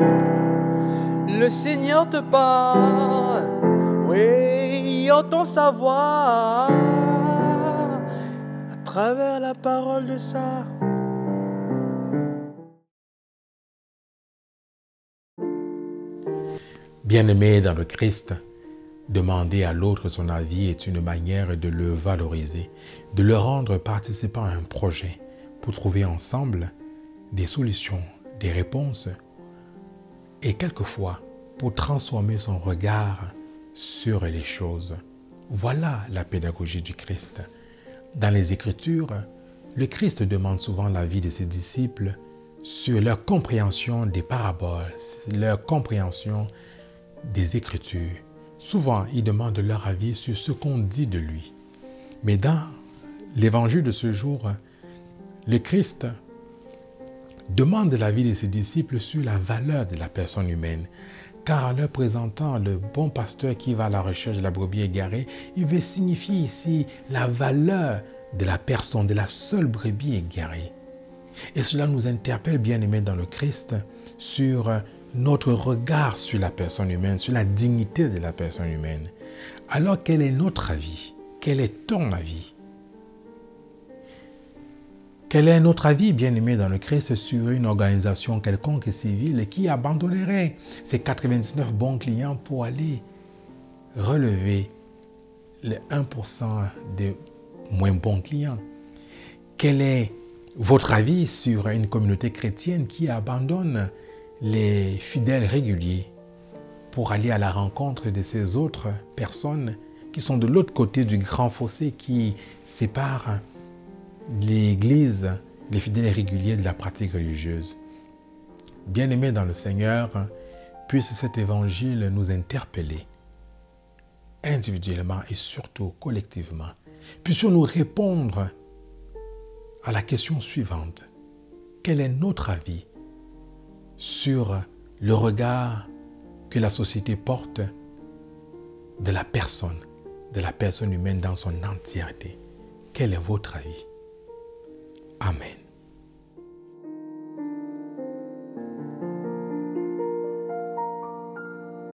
Le Seigneur te parle, oui, entend sa voix à travers la parole de ça. Bien-aimé dans le Christ, demander à l'autre son avis est une manière de le valoriser, de le rendre participant à un projet pour trouver ensemble des solutions, des réponses et quelquefois pour transformer son regard sur les choses. Voilà la pédagogie du Christ. Dans les Écritures, le Christ demande souvent l'avis de ses disciples sur leur compréhension des paraboles, leur compréhension des Écritures. Souvent, il demande leur avis sur ce qu'on dit de lui. Mais dans l'évangile de ce jour, le Christ demande l'avis de ses disciples sur la valeur de la personne humaine. Car en leur présentant le bon pasteur qui va à la recherche de la brebis égarée, il veut signifier ici la valeur de la personne, de la seule brebis égarée. Et cela nous interpelle, bien aimés dans le Christ, sur notre regard sur la personne humaine, sur la dignité de la personne humaine. Alors quel est notre avis? Quel est ton avis? Quel est notre avis, bien aimé dans le Christ, sur une organisation quelconque civile qui abandonnerait ses 99 bons clients pour aller relever les 1% des moins bons clients? Quel est votre avis sur une communauté chrétienne qui abandonne les fidèles réguliers pour aller à la rencontre de ces autres personnes qui sont de l'autre côté du grand fossé qui sépare l'Église, les fidèles réguliers de la pratique religieuse. Bien-aimés dans le Seigneur, puisse cet évangile nous interpeller individuellement et surtout collectivement. Puissions-nous répondre à la question suivante. Quel est notre avis sur le regard que la société porte de la personne, de la personne humaine dans son entièreté? Quel est votre avis? Amén.